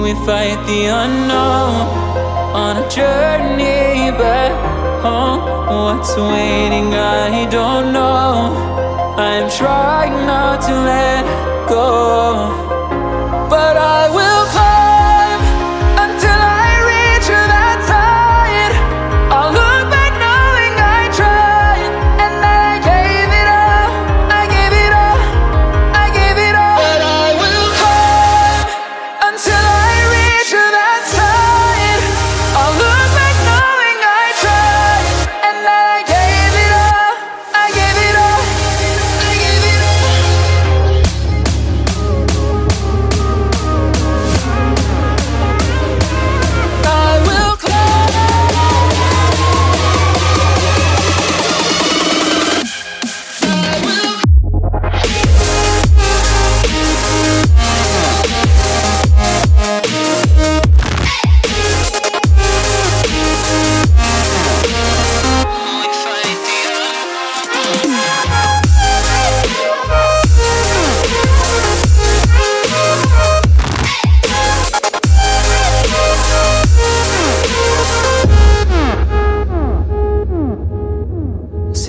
We fight the unknown on a journey back home. Oh, what's waiting, I don't know. I'm trying not to let go, but I will.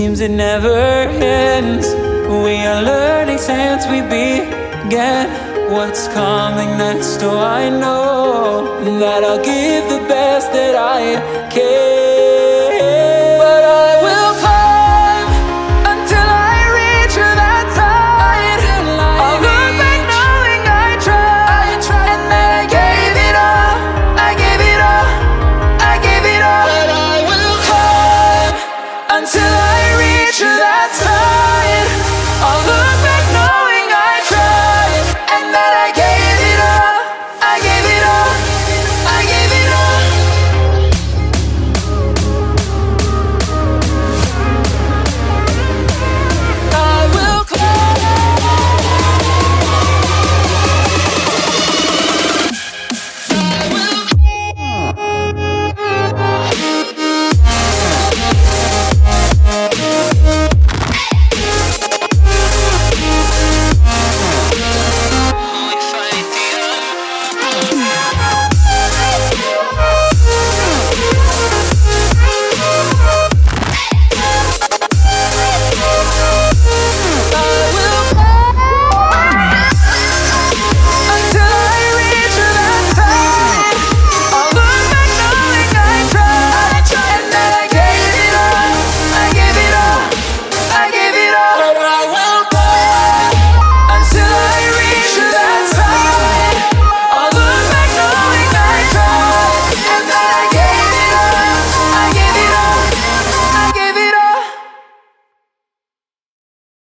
seems it never ends. We are learning since we began. What's coming next? Oh, I know that I'll give the best that I can.